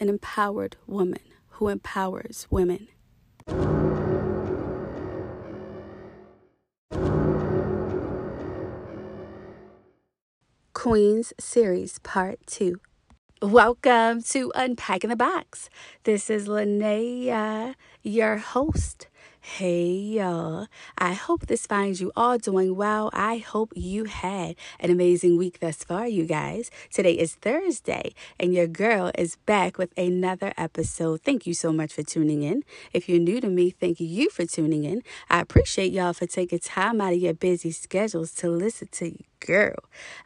an empowered woman who empowers women. Queenz Series Part 2. Welcome to Unpacking the Box. This is Linnea, your host. Hey y'all, I hope this finds you all doing well. I hope you had an amazing week thus far, you guys. Today is Thursday, and your girl is back with another episode. Thank you so much for tuning in. If you're new to me, thank you for tuning in. I appreciate y'all for taking time out of your busy schedules to listen to you, girl.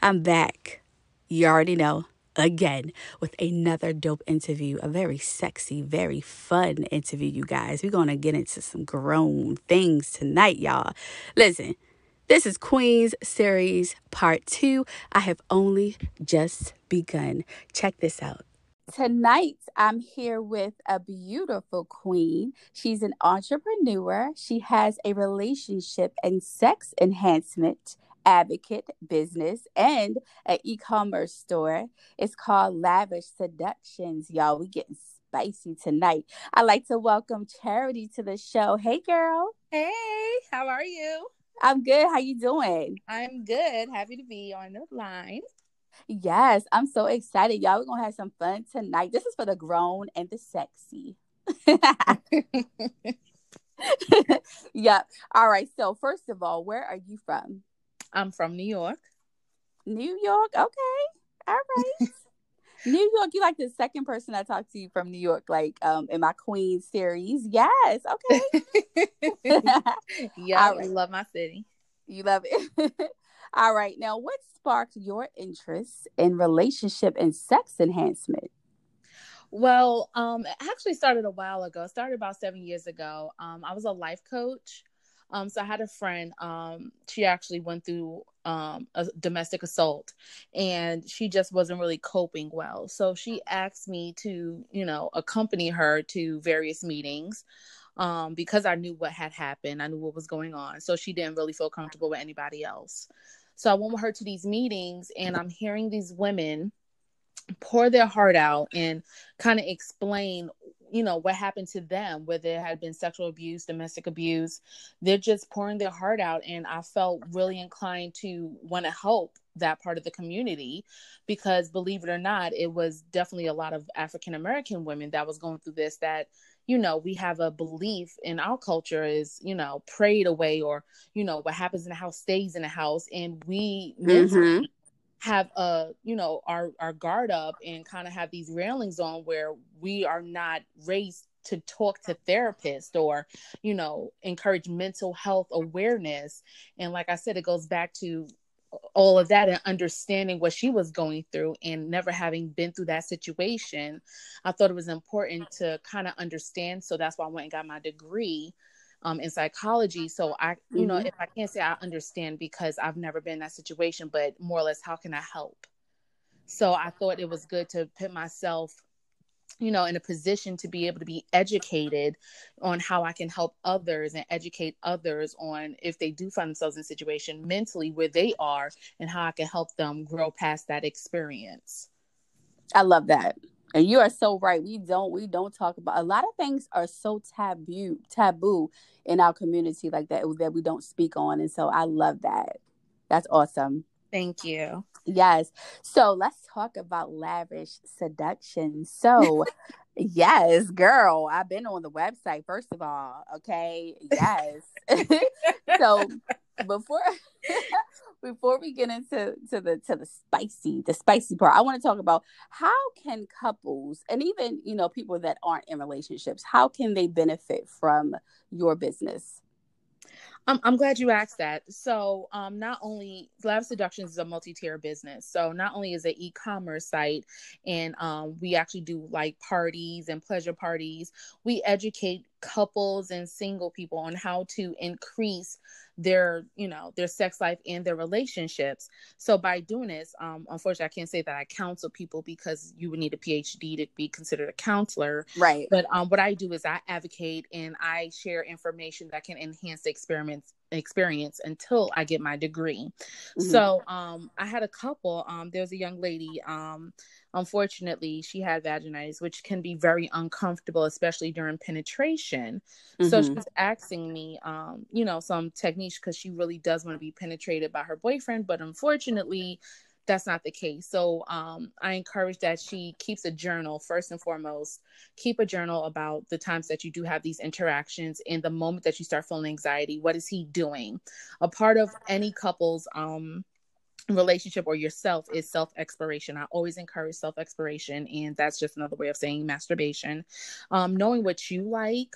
I'm back. You already know again with another dope interview, a very sexy, very fun interview, you guys. We're going to get into some grown things tonight, y'all. Listen, this is Queen's Series Part 2. I have only just begun. Check this out. Tonight, I'm here with a beautiful queen. She's an entrepreneur. She has a relationship and sex enhancement advocate business and an e-commerce store. It's called Lavish Seductions. Y'all, we getting spicy tonight. I'd like to welcome Charity to the show. Hey girl. Hey, how are you? I'm good. How you doing? I'm good. Happy to be on the line. Yes, I'm so excited. Y'all, we're gonna have some fun tonight. This is for the grown and the sexy. yep. All right. So first of all, where are you from? I'm from New York. New York. Okay. All right. New York, you like the second person I talked to you from New York, like um in my Queen series. Yes. Okay. yeah, right. I love my city. You love it. All right. Now, what sparked your interest in relationship and sex enhancement? Well, um, it actually started a while ago. It started about seven years ago. Um, I was a life coach um, so I had a friend, um, she actually went through um, a domestic assault and she just wasn't really coping well. So she asked me to, you know, accompany her to various meetings um, because I knew what had happened. I knew what was going on. So she didn't really feel comfortable with anybody else. So I went with her to these meetings and I'm hearing these women pour their heart out and kind of explain you know what happened to them whether it had been sexual abuse domestic abuse they're just pouring their heart out and i felt really inclined to want to help that part of the community because believe it or not it was definitely a lot of african american women that was going through this that you know we have a belief in our culture is you know prayed away or you know what happens in the house stays in the house and we mm-hmm have a you know our our guard up and kind of have these railings on where we are not raised to talk to therapists or you know encourage mental health awareness. And like i said it goes back to all of that and understanding what she was going through and never having been through that situation. I thought it was important to kind of understand so that's why i went and got my degree um, in psychology. So I, you mm-hmm. know, if I can't say I understand because I've never been in that situation, but more or less, how can I help? So I thought it was good to put myself, you know, in a position to be able to be educated on how I can help others and educate others on if they do find themselves in a situation mentally where they are and how I can help them grow past that experience. I love that. And you are so right. We don't we don't talk about a lot of things are so taboo taboo in our community like that that we don't speak on. And so I love that. That's awesome. Thank you. Yes. So let's talk about lavish seduction. So yes, girl, I've been on the website first of all. Okay. Yes. so before before we get into to the to the spicy the spicy part i want to talk about how can couples and even you know people that aren't in relationships how can they benefit from your business I'm, I'm glad you asked that. So, um, not only Love Seductions is a multi-tier business. So, not only is it e-commerce site, and um, we actually do like parties and pleasure parties. We educate couples and single people on how to increase their you know their sex life and their relationships so by doing this um unfortunately i can't say that i counsel people because you would need a phd to be considered a counselor right but um what i do is i advocate and i share information that can enhance the experiments experience until I get my degree. Mm-hmm. So um I had a couple um there's a young lady um unfortunately she had vaginitis which can be very uncomfortable especially during penetration. Mm-hmm. So she was asking me um you know some techniques cuz she really does want to be penetrated by her boyfriend but unfortunately that's not the case. So um, I encourage that she keeps a journal first and foremost. Keep a journal about the times that you do have these interactions and the moment that you start feeling anxiety. What is he doing? A part of any couple's um, relationship or yourself is self exploration. I always encourage self exploration, and that's just another way of saying masturbation. Um, knowing what you like,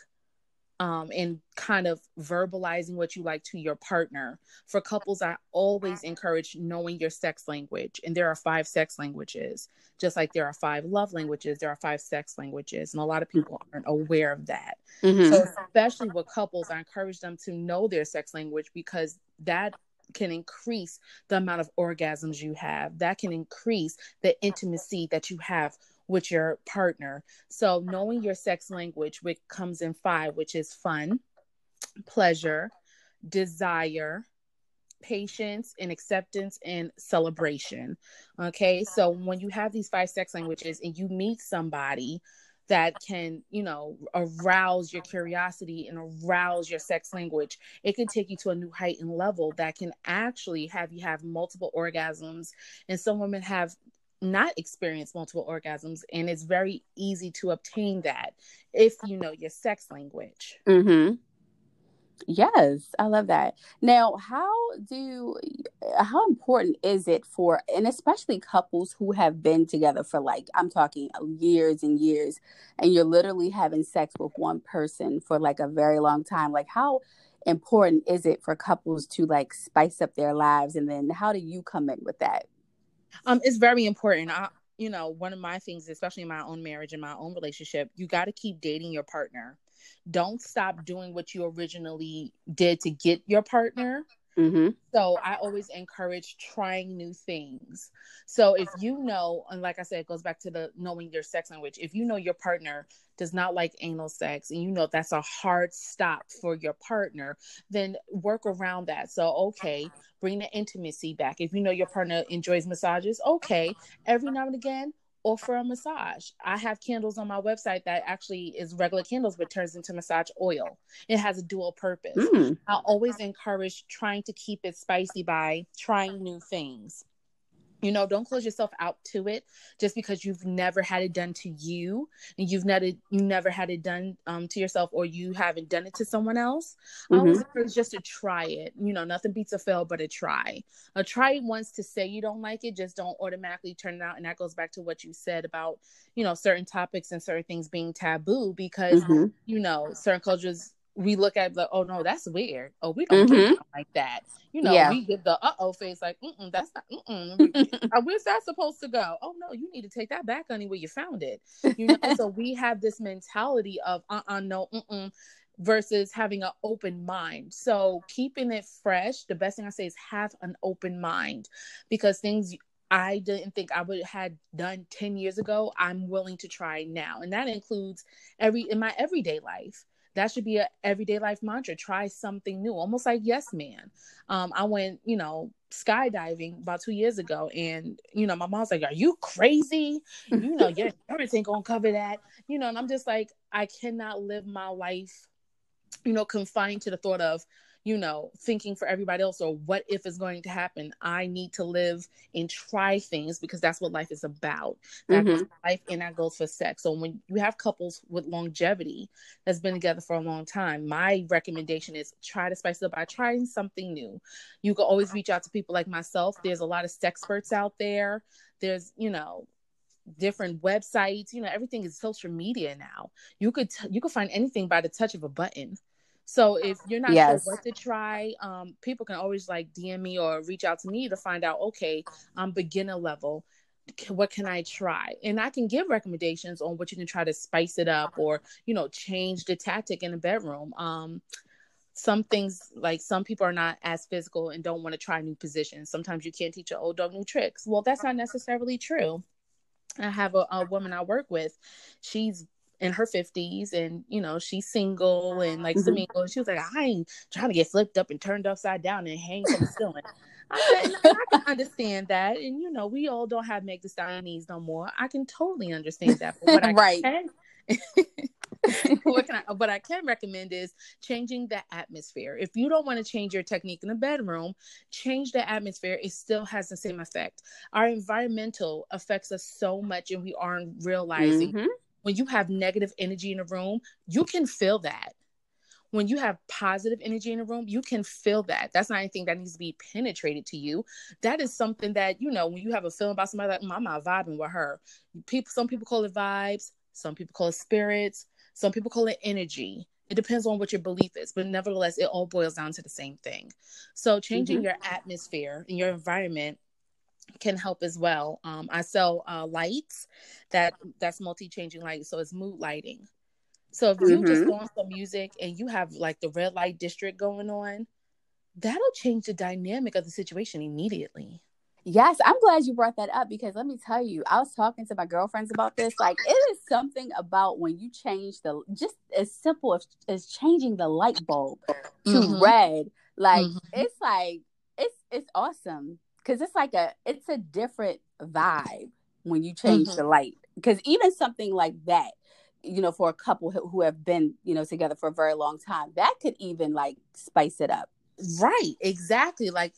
um, and kind of verbalizing what you like to your partner. For couples, I always encourage knowing your sex language. And there are five sex languages, just like there are five love languages, there are five sex languages. And a lot of people aren't aware of that. Mm-hmm. So, especially with couples, I encourage them to know their sex language because that can increase the amount of orgasms you have, that can increase the intimacy that you have with your partner. So knowing your sex language, which comes in five, which is fun, pleasure, desire, patience and acceptance and celebration. Okay. So when you have these five sex languages and you meet somebody that can, you know, arouse your curiosity and arouse your sex language, it can take you to a new height and level that can actually have you have multiple orgasms. And some women have not experience multiple orgasms and it's very easy to obtain that if you know your sex language. Mm-hmm. yes i love that. Now how do how important is it for and especially couples who have been together for like i'm talking years and years and you're literally having sex with one person for like a very long time like how important is it for couples to like spice up their lives and then how do you come in with that um, it's very important. I, you know, one of my things, especially in my own marriage and my own relationship, you got to keep dating your partner. Don't stop doing what you originally did to get your partner. Mm-hmm. So I always encourage trying new things. So if you know, and like I said, it goes back to the knowing your sex language. If you know your partner does not like anal sex and you know that's a hard stop for your partner, then work around that. So okay, bring the intimacy back. If you know your partner enjoys massages, okay, every now and again offer a massage. I have candles on my website that actually is regular candles but turns into massage oil. It has a dual purpose. Mm. I always encourage trying to keep it spicy by trying new things you know don't close yourself out to it just because you've never had it done to you and you've never you never had it done um, to yourself or you haven't done it to someone else mm-hmm. i always encourage just to try it you know nothing beats a fail but a try a try once to say you don't like it just don't automatically turn it out and that goes back to what you said about you know certain topics and certain things being taboo because mm-hmm. you know certain cultures we look at the oh no that's weird. Oh we don't mm-hmm. like that. You know yeah. we give the uh-oh face like mm that's not mm where's that supposed to go. Oh no you need to take that back honey where you found it. You know so we have this mentality of uh-uh no mm versus having an open mind. So keeping it fresh the best thing i say is have an open mind because things I didn't think I would had done 10 years ago, I'm willing to try now. And that includes every in my everyday life that should be a everyday life mantra. Try something new almost like yes man um, i went you know skydiving about two years ago and you know my mom's like are you crazy? You know your insurance ain't gonna cover that. You know and i'm just like i cannot live my life you know confined to the thought of you know, thinking for everybody else or what if is going to happen. I need to live and try things because that's what life is about. That mm-hmm. life and that goes for sex. So when you have couples with longevity that's been together for a long time, my recommendation is try to spice it up by trying something new. You can always reach out to people like myself. There's a lot of sex experts out there. There's, you know, different websites you know everything is social media now you could t- you could find anything by the touch of a button so if you're not yes. sure what to try, um, people can always like DM me or reach out to me to find out. Okay, I'm beginner level. What can I try? And I can give recommendations on what you can try to spice it up or you know change the tactic in the bedroom. Um, some things like some people are not as physical and don't want to try new positions. Sometimes you can't teach an old dog new tricks. Well, that's not necessarily true. I have a, a woman I work with. She's in her 50s and you know she's single and like mm-hmm. single and she was like i ain't trying to get flipped up and turned upside down and hang from the ceiling I said, no, I can understand that. And you know, we all don't have Meg the no more. I can totally understand that. But what I right. can what can I what I can recommend is changing the atmosphere. If you don't want to change your technique in the bedroom, change the atmosphere. It still has the same effect. Our environmental affects us so much and we aren't realizing mm-hmm. When you have negative energy in a room, you can feel that when you have positive energy in a room, you can feel that. That's not anything that needs to be penetrated to you. That is something that, you know, when you have a feeling about somebody like, mm, I'm not vibing with her. People, some people call it vibes. Some people call it spirits. Some people call it energy. It depends on what your belief is, but nevertheless, it all boils down to the same thing. So, changing mm-hmm. your atmosphere and your environment can help as well. Um, I sell uh, lights that that's multi changing lights, so it's mood lighting. So if you mm-hmm. just go on some music and you have like the red light district going on, that'll change the dynamic of the situation immediately. Yes, I'm glad you brought that up because let me tell you, I was talking to my girlfriends about this. Like, it is something about when you change the just as simple as, as changing the light bulb to mm-hmm. red. Like, mm-hmm. it's like it's it's awesome because it's like a it's a different vibe when you change mm-hmm. the light. Because even something like that, you know, for a couple who have been you know together for a very long time, that could even like spice it up. Right, exactly. Like,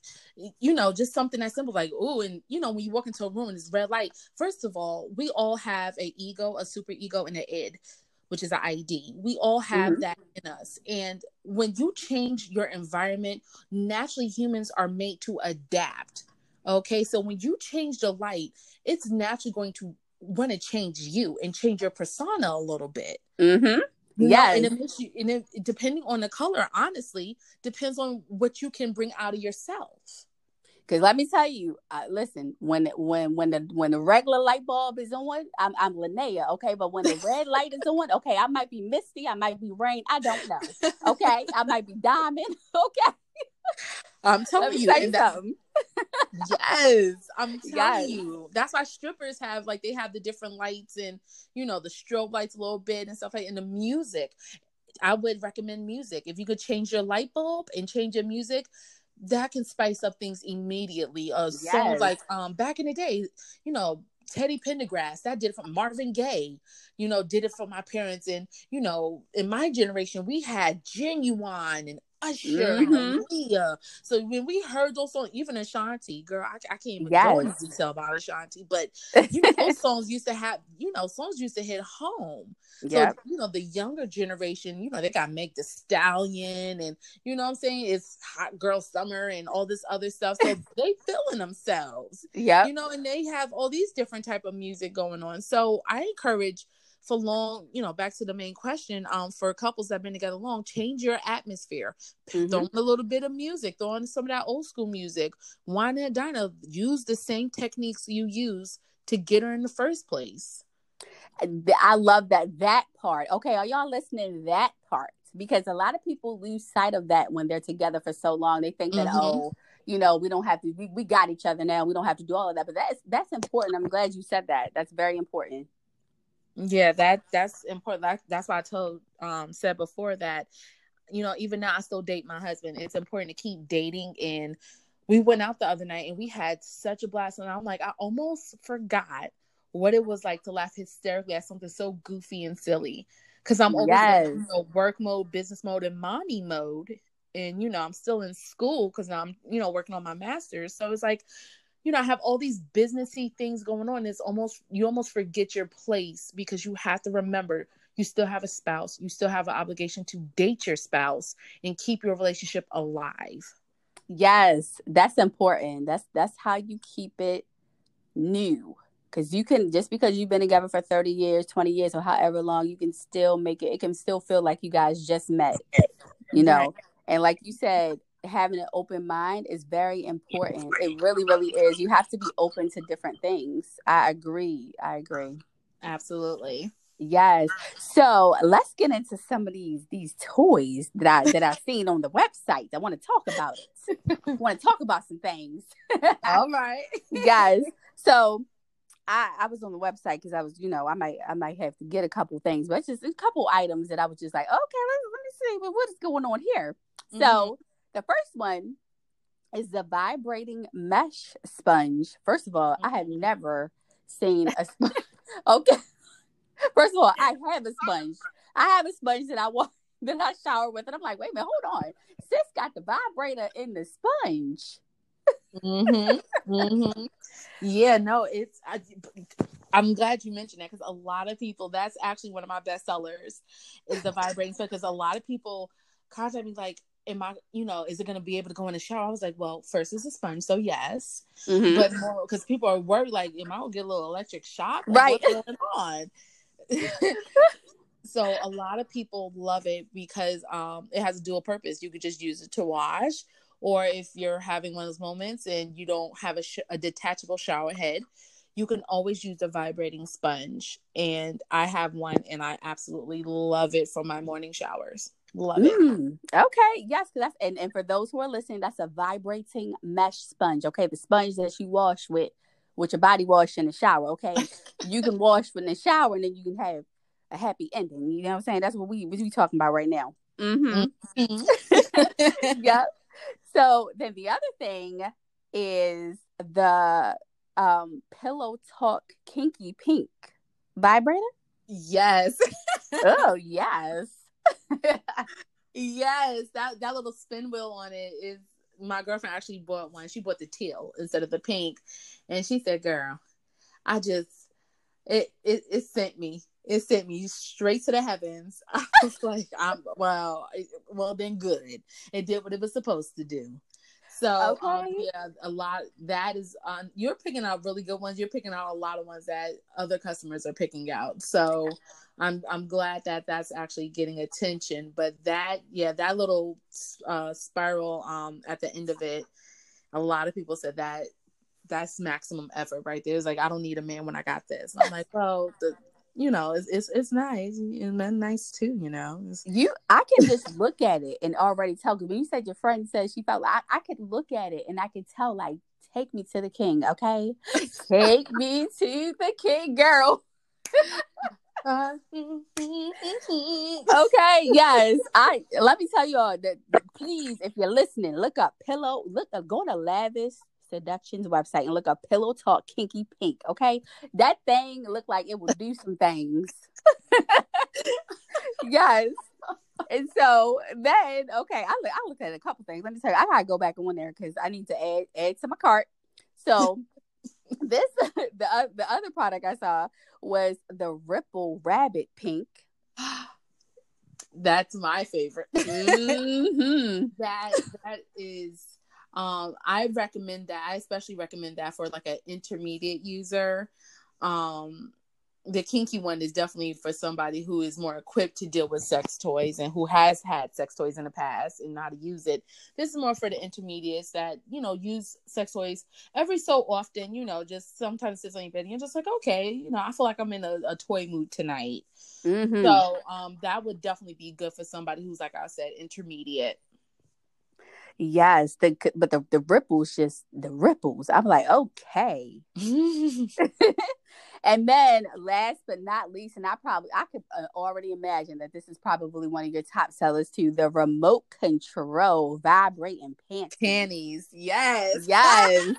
you know, just something that simple, like, oh, and you know, when you walk into a room and it's red light, first of all, we all have a ego, a super ego, and an id, which is an ID. We all have mm-hmm. that in us. And when you change your environment, naturally humans are made to adapt. Okay. So when you change the light, it's naturally going to want to change you and change your persona a little bit. Mm-hmm. Yeah, and it makes you, and it, depending on the color, honestly, depends on what you can bring out of yourself. Because let me tell you, uh, listen, when when when the when the regular light bulb is on, I'm I'm Linnea, okay. But when the red light is on, okay, I might be misty, I might be rain, I don't know, okay. I might be diamond, okay. I'm telling you, that, yes, I'm telling yes. you. That's why strippers have like they have the different lights and you know the strobe lights a little bit and stuff like and the music. I would recommend music. If you could change your light bulb and change your music, that can spice up things immediately. Uh yes. songs like um back in the day, you know, Teddy Pendergrass, that did it from Marvin Gaye, you know, did it for my parents. And, you know, in my generation, we had Ginuwine and Usher mm-hmm. Aaliyah. So when we heard those songs, even Ashanti, girl, I, I can't even yes. go into detail about Ashanti, but you know, those songs used to have, you know, songs used to hit home. Yep. So, you know, the younger generation, you know, they got Megan Thee Stallion and, you know I'm saying? It's Hot Girl Summer and all this other stuff. So they feeling themselves. Yeah. You know, and they have all these different type of music going on. So I encourage for long, you know, back to the main question, um, for couples that have been together long, change your atmosphere. Mm-hmm. Throw in a little bit of music, throw in some of that old school music. Wine and diner, use the same techniques you use to get her in the first place. I love that that part. Okay, are y'all listening to that part? Because a lot of people lose sight of that when they're together for so long. They think that mm-hmm. oh, you know, we don't have to. We, we got each other now. We don't have to do all of that. But that's that's important. I'm glad you said that. That's very important. Yeah, that that's important. That, that's why I told um said before that, you know, even now I still date my husband. It's important to keep dating and we went out the other night and we had such a blast and I'm like, I almost forgot what it was like to laugh hysterically at something so goofy and silly. Cause I'm always yes. in you know, work mode, business mode, and mommy mode. And you know, I'm still in school because I'm, you know, working on my master's. So it's like you know, I have all these businessy things going on. It's almost you almost forget your place because you have to remember you still have a spouse. You still have an obligation to date your spouse and keep your relationship alive. Yes, that's important. That's that's how you keep it new. Cause you can just because you've been together for 30 years, 20 years, or however long, you can still make it, it can still feel like you guys just met. You know. And like you said, having an open mind is very important. It really, really is. You have to be open to different things. I agree. I agree. Absolutely. Yes. So let's get into some of these these toys that I that I've seen on the website. I want to talk about it. I want to talk about some things. All right. yes. So I, I was on the website because I was, you know, I might I might have to get a couple things, but it's just a couple items that I was just like, okay, let, let me see what is going on here. Mm-hmm. So the first one is the vibrating mesh sponge. First of all, I have mm-hmm. never seen a sponge. okay. First of all, I have a sponge. I have a sponge that I want that I shower with, and I'm like, wait a minute, hold on. Sis got the vibrator in the sponge. mm-hmm. Mm-hmm. Yeah, no, it's. I, I'm glad you mentioned that because a lot of people. That's actually one of my best sellers, is the vibrating sponge. Because a lot of people contact me like, am I, you know, is it going to be able to go in the shower? I was like, well, first it's a sponge, so yes, mm-hmm. but because people are worried, like, am I gonna get a little electric shock? Like, right. What's going on? so a lot of people love it because um, it has a dual purpose. You could just use it to wash, or if you're having one of those moments and you don't have a, sh- a detachable shower head, you can always use a vibrating sponge. And I have one, and I absolutely love it for my morning showers. Love it. Mm, okay, yes, that's and, and for those who are listening, that's a vibrating mesh sponge. Okay, the sponge that you wash with with your body wash in the shower. Okay, you can wash in the shower and then you can have a happy ending. You know what I'm saying? That's what we what we talking about right now. Mm-hmm. mm-hmm. yep. So then the other thing is the um pillow talk kinky pink vibrator. Yes. oh yes. yes, that that little spin wheel on it is my girlfriend actually bought one. She bought the teal instead of the pink, and she said, "Girl, I just it it, it sent me." It sent me straight to the heavens. I was like, "I'm well, well, then good. It did what it was supposed to do." So um, okay. um, yeah, a lot that is on. You're picking out really good ones. You're picking out a lot of ones that other customers are picking out. So I'm I'm glad that that's actually getting attention. But that yeah, that little uh, spiral um at the end of it, a lot of people said that that's maximum effort right there. It's like I don't need a man when I got this. And I'm like, well, the you know, it's it's, it's nice and nice too. You know, it's... you I can just look at it and already tell. When you said your friend said she felt, I I could look at it and I could tell like, take me to the king, okay? take me to the king, girl. Okay, yes. I let me tell you all that, please, if you're listening, look up pillow, look up go to Lavish Seduction's website and look up Pillow Talk Kinky Pink. Okay. That thing looked like it would do some things. yes. And so then, okay, I, I looked at a couple things. Let me tell you, I gotta go back on there because I need to add add to my cart. So this the uh, the other product I saw was the Ripple Rabbit Pink. That's my favorite. mm-hmm. That that is um I recommend that. I especially recommend that for like an intermediate user. Um the kinky one is definitely for somebody who is more equipped to deal with sex toys and who has had sex toys in the past and know how to use it. This is more for the intermediates that, you know, use sex toys every so often, you know, just sometimes sits on your bed and you're just like, okay, you know, I feel like I'm in a, a toy mood tonight. Mm-hmm. So um that would definitely be good for somebody who's like I said, intermediate. Yes, the but the the ripples just the ripples. I'm like, okay. and then last but not least, and I probably I could uh, already imagine that this is probably one of your top sellers too. The remote control vibrating panties. Panties, yes, yes.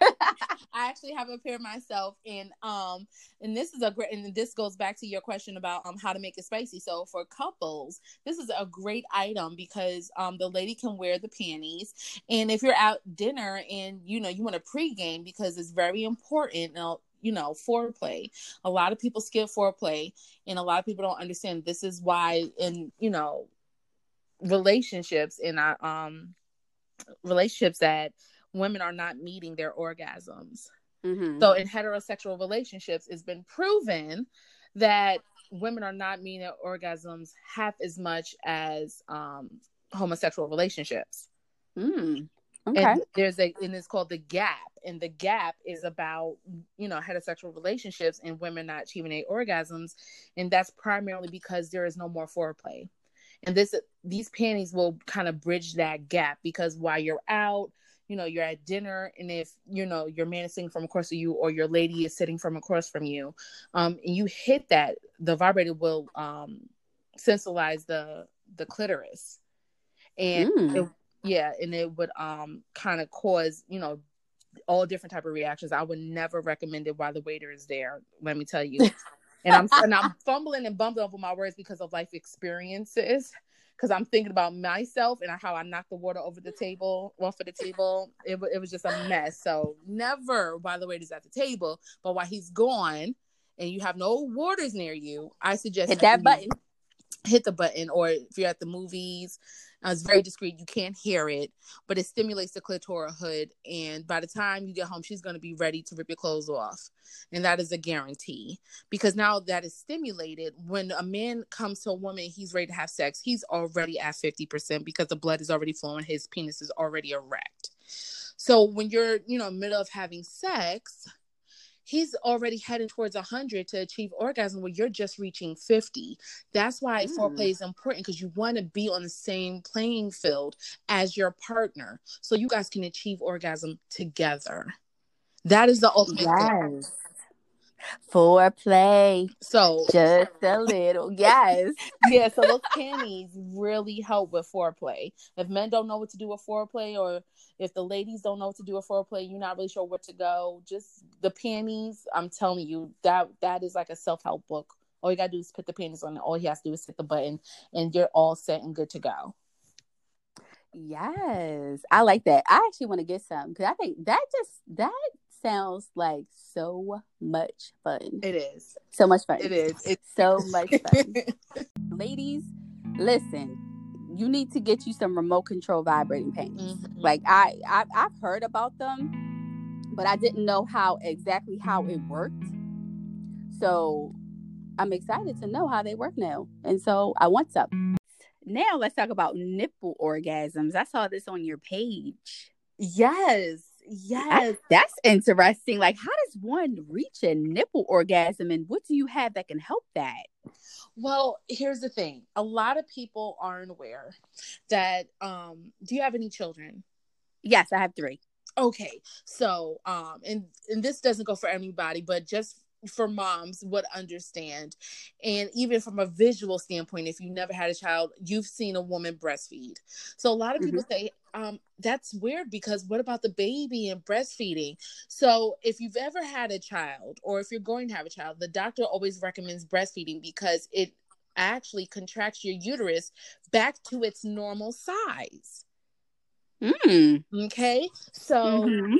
I actually have a pair myself, and um, and this is a great, and this goes back to your question about um how to make it spicy. So for couples, this is a great item because um the lady can wear the panties, and if you're out dinner and you know you want to pregame because it's very important. You know foreplay a lot of people skip foreplay and a lot of people don't understand this is why in you know relationships in our um relationships that women are not meeting their orgasms. Mm-hmm. So in heterosexual relationships, it's been proven that women are not meeting their orgasms half as much as um, homosexual relationships. Mm. Okay. And there's a and it's called the gap. and the gap is about you know heterosexual relationships and women not achieving their orgasms and that's primarily because there is no more foreplay and this these panties will kind of bridge that gap because while you're out you know you're at dinner and if you know your man is sitting from across from you or your lady is sitting from across from you um and you hit that the vibrator will um sensibilize the the clitoris. And Mm. it, yeah and it would um kind of cause you know all different type of reactions. I would never recommend it while the waiter is there let me tell you. And i'm and i'm fumbling and bumbling over my words because of life experiences because i'm thinking about myself and how i knocked the water over the table off of the table it, it was just a mess so never by the waiter's at the table but while he's gone and you have no waters near you i suggest Hit that you button. Hit the button or if you're at the movies uh, it's very discreet you can't hear it but it stimulates the clitoral hood and by the time you get home she's going to be ready to rip your clothes off and that is a guarantee because now that is stimulated when a man comes to a woman he's ready to have sex he's already at 50% because the blood is already flowing his penis is already erect. So when you're you know middle of having sex he's already heading towards 100 to achieve orgasm where you're just reaching 50 that's why Mm. foreplay is important because you want to be on the same playing field as your partner so you guys can achieve orgasm together that is the ultimate goal. Foreplay. so Just a little. Yes. yeah so those panties really help with foreplay if men don't know what to do with foreplay or if the ladies don't know what to do with foreplay you're not really sure where to go just the panties i'm telling you that that is like a self-help book all you gotta do is put the panties on and all he has to do is hit the button and you're all set and good to go Yes. I like that. I actually want to get some because I think that just that sounds like so much fun. it is So much fun. it is it's so much fun. Ladies, listen. You need to get you some remote control vibrating panties. Mhm. Like I, I I've heard about them, but I didn't know how exactly how it worked. So I'm excited to know how they work now. And so I want some. Now let's talk about nipple orgasms. I saw this on your page. yes Yes that's interesting. Like, how does one reach a nipple orgasm, and what do you have that can help that? Well, here's the thing. A lot of people aren't aware that um do you have any children? Yes, I have three. Okay. So, um and and this doesn't go for everybody, but just for moms would understand. And even from a visual standpoint, if you never had a child, you've seen a woman breastfeed. So a lot of people say, um, that's weird because what about the baby and breastfeeding? So if you've ever had a child or if you're going to have a child, the doctor always recommends breastfeeding because it actually contracts your uterus back to its normal size. Mm. Okay. So Mhm.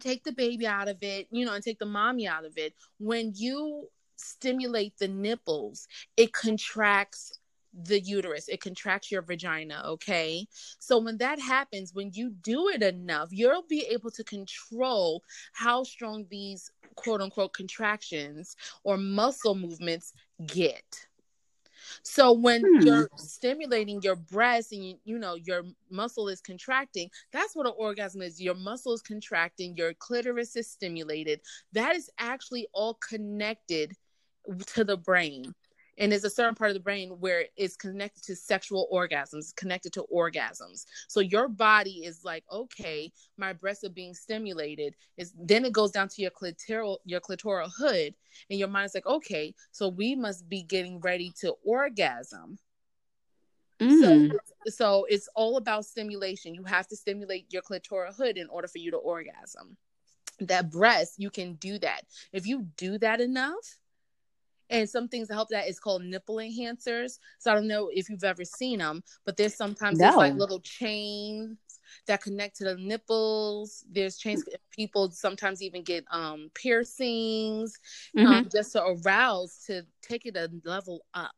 Take the baby out of it, you know, and take the mommy out of it. When you stimulate the nipples, it contracts the uterus, it contracts your vagina. Okay. So when that happens, when you do it enough, you'll be able to control how strong these quote unquote contractions or muscle movements get. So when Hmm. you're stimulating your breast and you, you know your muscle is contracting, that's what an orgasm is. Your muscle is contracting, your clitoris is stimulated. That is actually all connected to the brain. And there's a certain part of the brain where it's connected to sexual orgasms, connected to orgasms. So your body is like, okay, my breasts are being stimulated. Is then it goes down to your clitoral, your clitoral hood, and your mind's like, okay, so we must be getting ready to orgasm. Mm. So, so it's all about stimulation. You have to stimulate your clitoral hood in order for you to orgasm. That breast, you can do that. If you do that enough, and some things that help that is called nipple enhancers. So I don't know if you've ever seen them, but there's sometimes there's like little chains that connect to the nipples. There's chains people sometimes even get um piercings Mhm. um, just to arouse to take it a level up.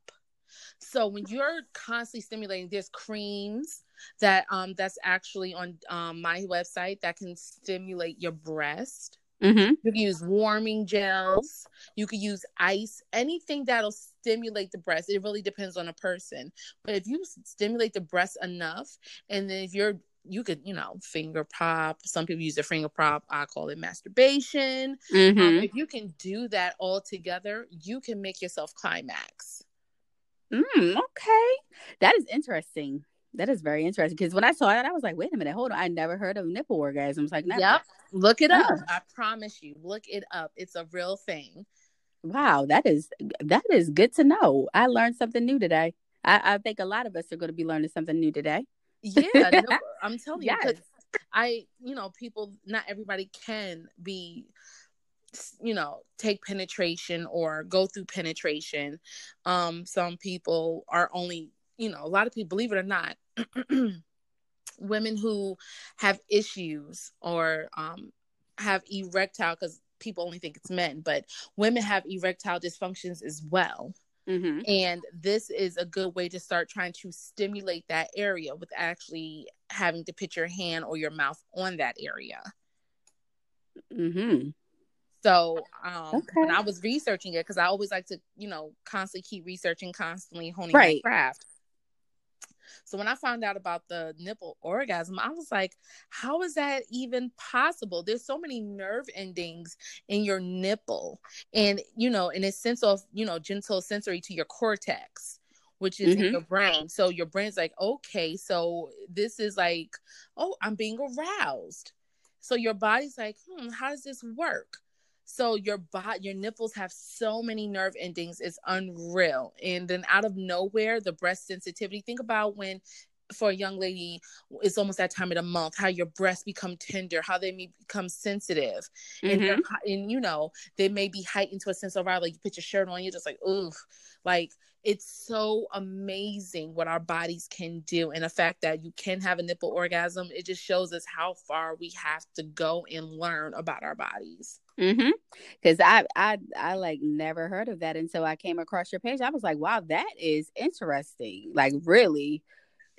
So when you're constantly stimulating, there's creams that um that's actually on um, my website that can stimulate your breast. Mhm. You can use warming gels. You could use ice, anything that'll stimulate the breast. It really depends on a person. But if you stimulate the breast enough, and then if you're you could, you know, finger pop. Some people use a finger pop. I call it masturbation. Mm-hmm. Um, if you can do that all together, you can make yourself climax. Mm, okay. That is interesting. That is very interesting because when I saw that, I was like, wait a minute, hold on. I never heard of nipple orgasms. Like, never. Yep. Look it Oh. up. I promise you. Look it up. It's a real thing. Wow, that is that is good to know. I learned something new today. I, I think a lot of us are going to be learning something new today. Yeah, no, I'm telling you, Yes. I, you know, people, not everybody can be, you know, take penetration or go through penetration. Um, some people are only, you know, a lot of people, believe it or not, women who have issues or um, have erectile, because people only think it's men, but women have erectile dysfunctions as well. Mm-hmm. And this is a good way to start trying to stimulate that area with actually having to put your hand or your mouth on that area. Mm-hmm. So um, when I was researching it, because I always like to, you know, constantly keep researching, constantly honing Right. my craft. So when I found out about the nipple orgasm, I was like, how is that even possible? There's so many nerve endings in your nipple. And, you know, and it's sense of, you know, gentle sensory to your cortex, which is in Mhm. your brain. So your brain's like, okay, so this is like, oh, I'm being aroused. So your body's like, hmm, how does this work? So your body, your nipples have so many nerve endings, it's unreal. And then out of nowhere, the breast sensitivity. Think about when for a young lady, it's almost that time of the month, how your breasts become tender, how they may become sensitive. Mm-hmm. hi- and you know, they may be heightened to a sense of arousal. Like you put your shirt on, you're just like, ooh, like it's so amazing what our bodies can do. And the fact that you can have a nipple orgasm, it just shows us how far we have to go and learn about our bodies. Mm-hmm. Because I, I, I like never heard of that until I came across your page. I was like, wow, that is interesting. Like really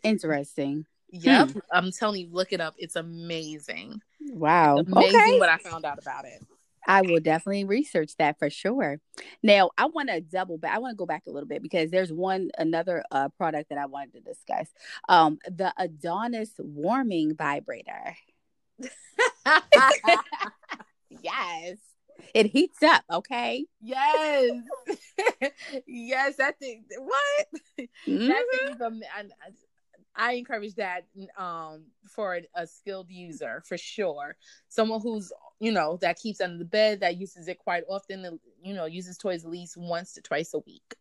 interesting. Yep. I'm telling you, look it up. It's amazing. Wow. It's amazing okay. what I found out about it. I will definitely research that for sure. Now, I want to double back. I want to go back a little bit because there's one another uh, product that I wanted to discuss. Um, the Adonis warming vibrator. Yes, it heats up. Okay. yes. yes, that thing. What? Mhm. That thing is am- I, I encourage that um for a, skilled user for sure. Someone who's you know that keeps under the bed that uses it quite often. You know, uses toys at least once to twice a week.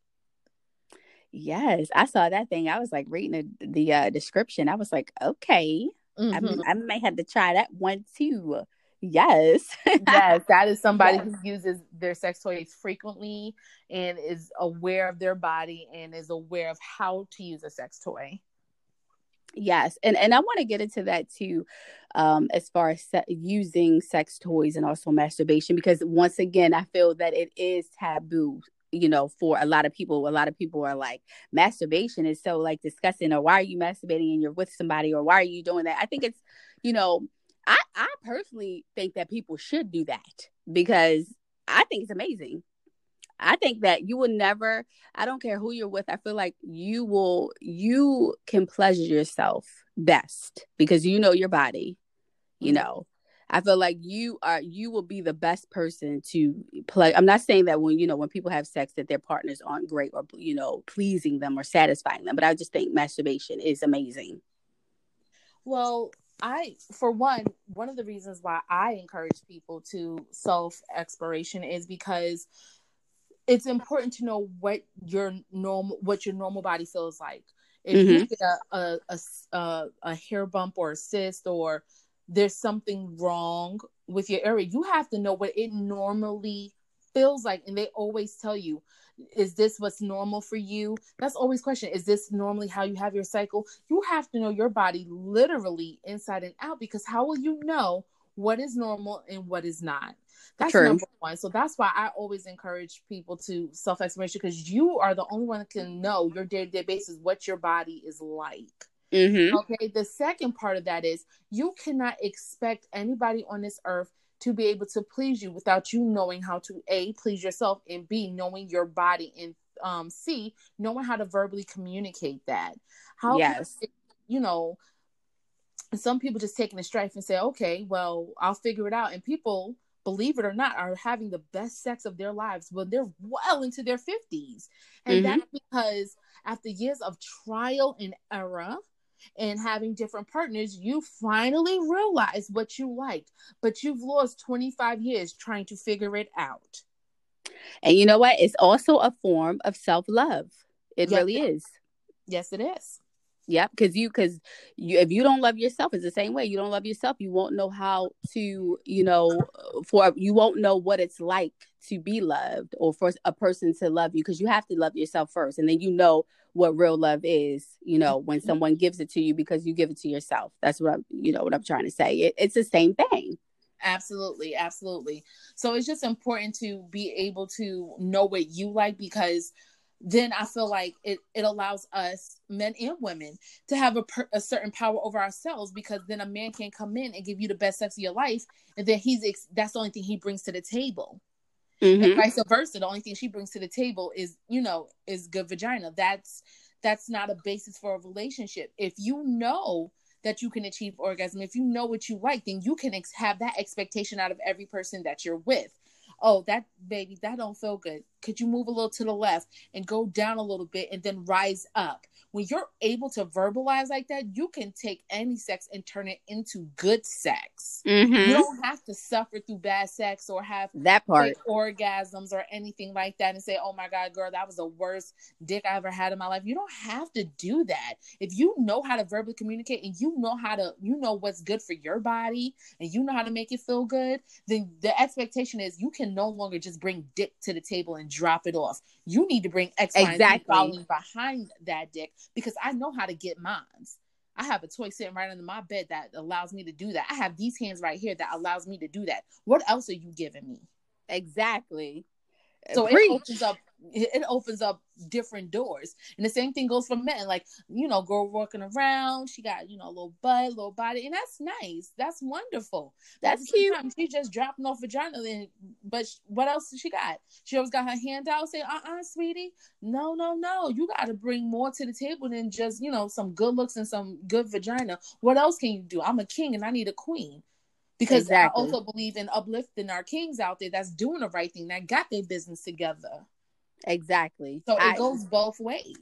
Yes, I saw that thing. I was like reading the, the uh, description. I was like, okay, I, Mhm. I may have to try that one too. Yes. yes, that is somebody Yes. who uses their sex toys frequently and is aware of their body and is aware of how to use a sex toy. Yes, and and I want to get into that too, um, as far as se- using sex toys and also masturbation, because once again, I feel that it is taboo. You know, for a lot of people, a lot of people are like, masturbation is so like disgusting, or why are you masturbating and you're with somebody, or why are you doing that? I think it's, you know, I I personally think that people should do that because I think it's amazing. I think that you will never, I don't care who you're with, I feel like you will, you can pleasure yourself best because you know your body. You Mhm. know, I feel like you are, you will be the best person to play. I'm not saying that when, you know, when people have sex that their partners aren't great or, you know, pleasing them or satisfying them, but I just think masturbation is amazing. Well, I, for one, one of the reasons why I encourage people to self exploration is because it's important to know what your normal, what your normal body feels like. If you mm-hmm. get a a a hair bump or a cyst or there's something wrong with your area, you have to know what it normally feels like. And they always tell you, is this what's normal for you? That's always question. Is this normally how you have your cycle? You have to know your body literally inside and out because how will you know what is normal and what is not? That's True. number one. So that's why I always encourage people to self exploration because you are the only one that can know your day to day basis what your body is like. Mm-hmm. Okay. The second part of that is you cannot expect anybody on this earth to be able to please you without you knowing how to a please yourself and b knowing your body and um c knowing how to verbally communicate that. How can you know some people just taking a strife and say, okay, well, I'll figure it out. And people, believe it or not, are having the best sex of their lives when they're well into their 50s. And mm-hmm. that's because after years of trial and error, and having different partners, you finally realize what you liked, but you've lost 25 years trying to figure it out. And you know what? It's also a form of self love. It really is. Yes, it is. Yep, because you because you if you don't love yourself, it's the same way. You don't love yourself, you won't know how to, you know, for you won't know what it's like to be loved or for a person to love you because you have to love yourself first, and then you know what real love is. You know, when mm-hmm. someone gives it to you because you give it to yourself. That's what I'm, you know, what I'm trying to say. It, it's the same thing. Absolutely, absolutely. So it's just important to be able to know what you like because then I feel like it, it allows us, men and women, to have a, per, a certain power over ourselves because then a man can come in and give you the best sex of your life, and then he's ex- that's the only thing he brings to the table. Mm-hmm. And vice versa, the only thing she brings to the table is, you know, is good vagina. That's that's not a basis for a relationship. If you know that you can achieve orgasm, if you know what you like, then you can ex- have that expectation out of every person that you're with oh that baby that don't feel good could you move a little to the left and go down a little bit and then rise up? When you're able to verbalize like that you can take any sex and turn it into good sex. Mm-hmm. you don't have to suffer through bad sex or have that part. orgasms or anything like that and say oh my god girl that was the worst dick i ever had in my life. You don't have to do that. If you know how to verbally communicate and you know how to you know what's good for your body and you know how to make it feel good then the expectation is you can no longer just bring dick to the table and drop it off. You need to bring X, exactly. following behind that dick because I know how to get mines. I have a toy sitting right under my bed that allows me to do that. I have these hands right here that allows me to do that. What else are you giving me? Exactly. So Preach. it opens up it opens up different doors. And the same thing goes for men. Like, you know, girl walking around, she got, you know, a little butt, little body, and that's nice. That's wonderful. That's cute. She's just dropping off vagina. And, but what else does she got? She always got her hand out, say, uh uh sweetie. No, no, no. You got to bring more to the table than just, you know, some good looks and some good vagina. What else can you do? I'm a king and I need a queen because exactly. I also believe in uplifting our kings out there that's doing the right thing, that got their business together. Exactly. So it I, goes both ways.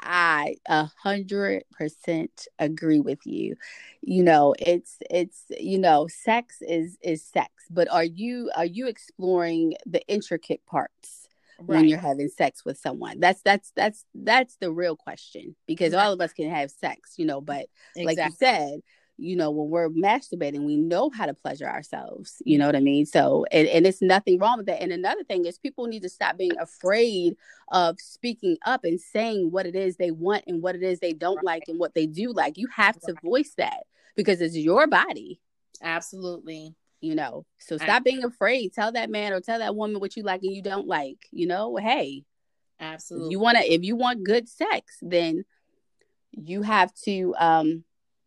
I a hundred percent agree with you. You know, it's it's you know, sex is is sex, but are you are you exploring the intricate parts right. when you're having sex with someone? That's that's that's that's the real question because right. all of us can have sex, you know, but exactly. like you said, you know, when we're masturbating, we know how to pleasure ourselves. You know what I mean? So, and, and it's nothing wrong with that. And another thing is, people need to stop being afraid of speaking up and saying what it is they want and what it is they don't right. like and what they do like. You have to voice that because it's your body. Absolutely. You know, so stop being afraid. Tell that man or tell that woman what you like and you don't like. You know, hey, absolutely. you want to, if you want good sex, then you have to um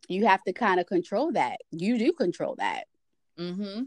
you have to kind of control that. You do control that. Mm-hmm.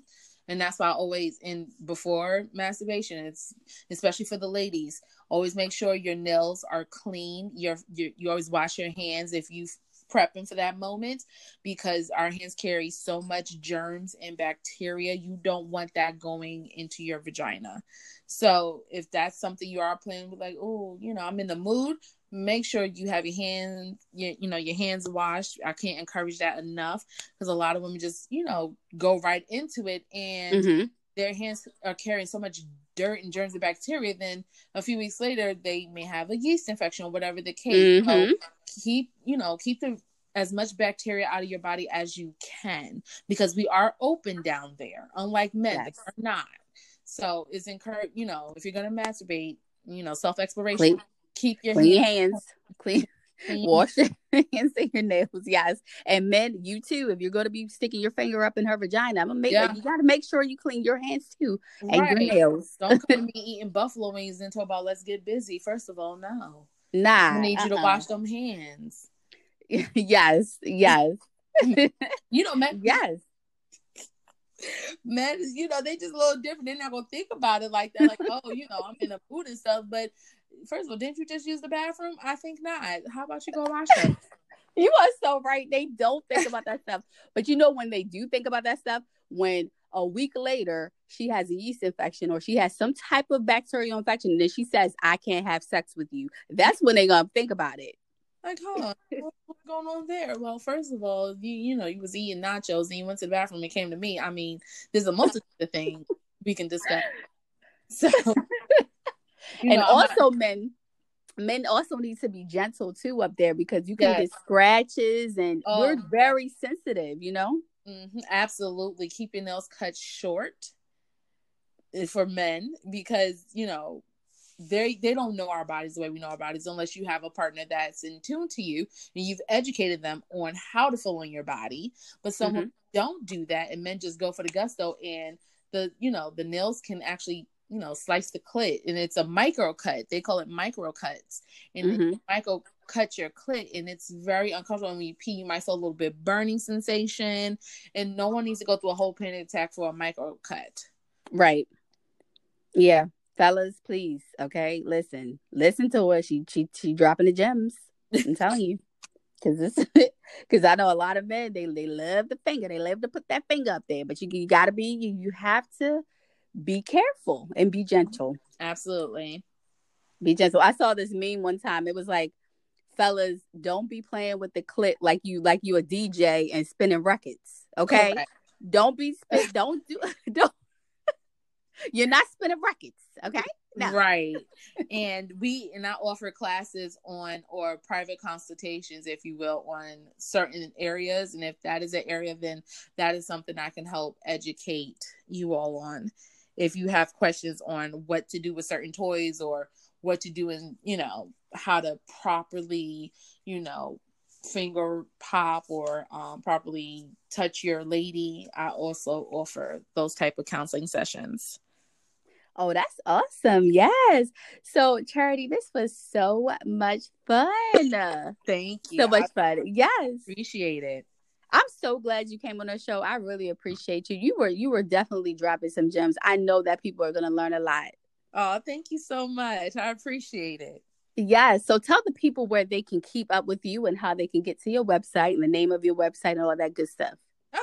And that's why I always in before masturbation, it's especially for the ladies, always make sure your nails are clean. You're, you always wash your hands if you prepping for that moment because our hands carry so much germs and bacteria. You don't want that going into your vagina. So if that's something you are planning with, like, oh, you know, I'm in the mood, make sure you have your hands you, you know your hands washed i can't encourage that enough because a lot of women just you know go right into it and mm-hmm. their hands are carrying so much dirt and germs and bacteria then a few weeks later they may have a yeast infection or whatever the case mm-hmm. so keep you know keep the as much bacteria out of your body as you can because we are open down there unlike men yes. are not so it's encouraged you know if you're going to masturbate you know self exploration keep your clean hands, hands clean. Wash your hands and your nails, yes. And men, you too. If you're going to be sticking your finger up in her vagina, I'm gonna make yeah. you got to make sure you clean your hands too and right. your nails. Don't come to me eating buffalo wings and talk about let's get busy. First of all, no. Nah, I need uh-uh. you to uh-uh. wash them hands. yes, yes. you know, man. Yes. Men, you know, they just a little different. They're not gonna think about it like that. Like, oh, you know, I'm in a mood and stuff. But first of all, didn't you just use the bathroom? I think not. How about you go wash it? you are so right. They don't think about that stuff. But you know when they do think about that stuff, when a week later she has a yeast infection or she has some type of bacterial infection, and then she says, I can't have sex with you. That's when they gonna think about it. Like, hold on, what's going on there? Well, first of all, you you know, you was eating nachos and you went to the bathroom and came to me. I mean, there's a multitude of things we can discuss. So, and also not... men, men also need to be gentle too up there because you can yes. get scratches and oh, we're very sensitive, you know. Mm-hmm, absolutely, keeping nails cut short for men because you know they they don't know our bodies the way we know our bodies unless you have a partner that's in tune to you and you've educated them on how to feel in your body. But some mm-hmm. don't do that, and men just go for the gusto, and the you know the nails can actually you know slice the clit, and it's a micro cut. They call it micro cuts, and mm-hmm. micro cut your clit, and it's very uncomfortable. When you pee, you might feel a little bit burning sensation, and no one needs to go through a whole panic attack for a micro cut. Right. Yeah fellas, please, okay, listen, listen to her. She she she dropping the gems. I'm telling you, because this, because I know a lot of men they they love the finger, they love to put that finger up there, but you you got to be you you have to be careful and be gentle. Absolutely, be gentle. I saw this meme one time. It was like, fellas, don't be playing with the clip like you like you a DJ and spinning records. Okay, okay. don't be don't do don't you're not spinning records, okay? No. Right. and we and I offer classes on or private consultations, if you will, on certain areas. And if that is an area, then that is something I can help educate you all on. If you have questions on what to do with certain toys or what to do and you know, how to properly, you know, finger pop or um, properly touch your lady i also offer those type of counseling sessions Oh, that's awesome. Yes. So, Charity, this was so much fun. Thank you. So much fun. Yes. Appreciate it. I'm so glad you came on the show. I really appreciate you. You were you were definitely dropping some gems. I know that people are going to learn a lot. Oh, thank you so much. I appreciate it. Yes. So tell the people where they can keep up with you and how they can get to your website and the name of your website and all that good stuff.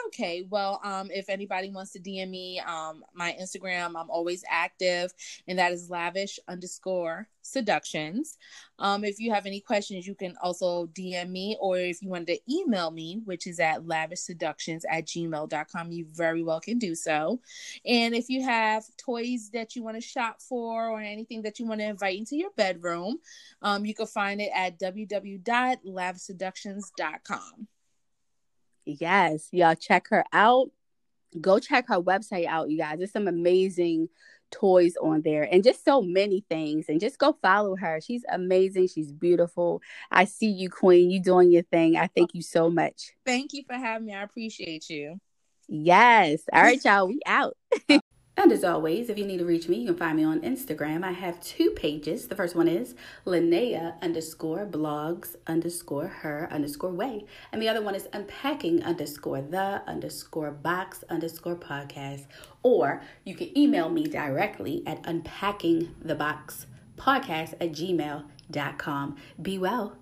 Okay, well, um, if anybody wants to DM me, um, my Instagram, I'm always active, and that is lavish underscore seductions. Um, if you have any questions, you can also DM me, or if you wanted to email me, which is at lavish seductions at gmail.com, you very well can do so. And if you have toys that you want to shop for, or anything that you want to invite into your bedroom, um, you can find it at www.lavishseductions.com. Yes, y'all check her out. Go check her website out, you guys. There's some amazing toys on there and just so many things. And just go follow her. She's amazing. She's beautiful. I see you, Queen. You doing your thing. I thank you so much. Thank you for having me. I appreciate you. Yes. All right, y'all. We out. And as always, if you need to reach me, you can find me on Instagram. I have two pages. The first one is Linnea underscore blogs underscore her underscore way. And the other one is unpacking underscore the underscore box underscore podcast. Or you can email me directly at unpacking the box podcast at gmail.com. Be well.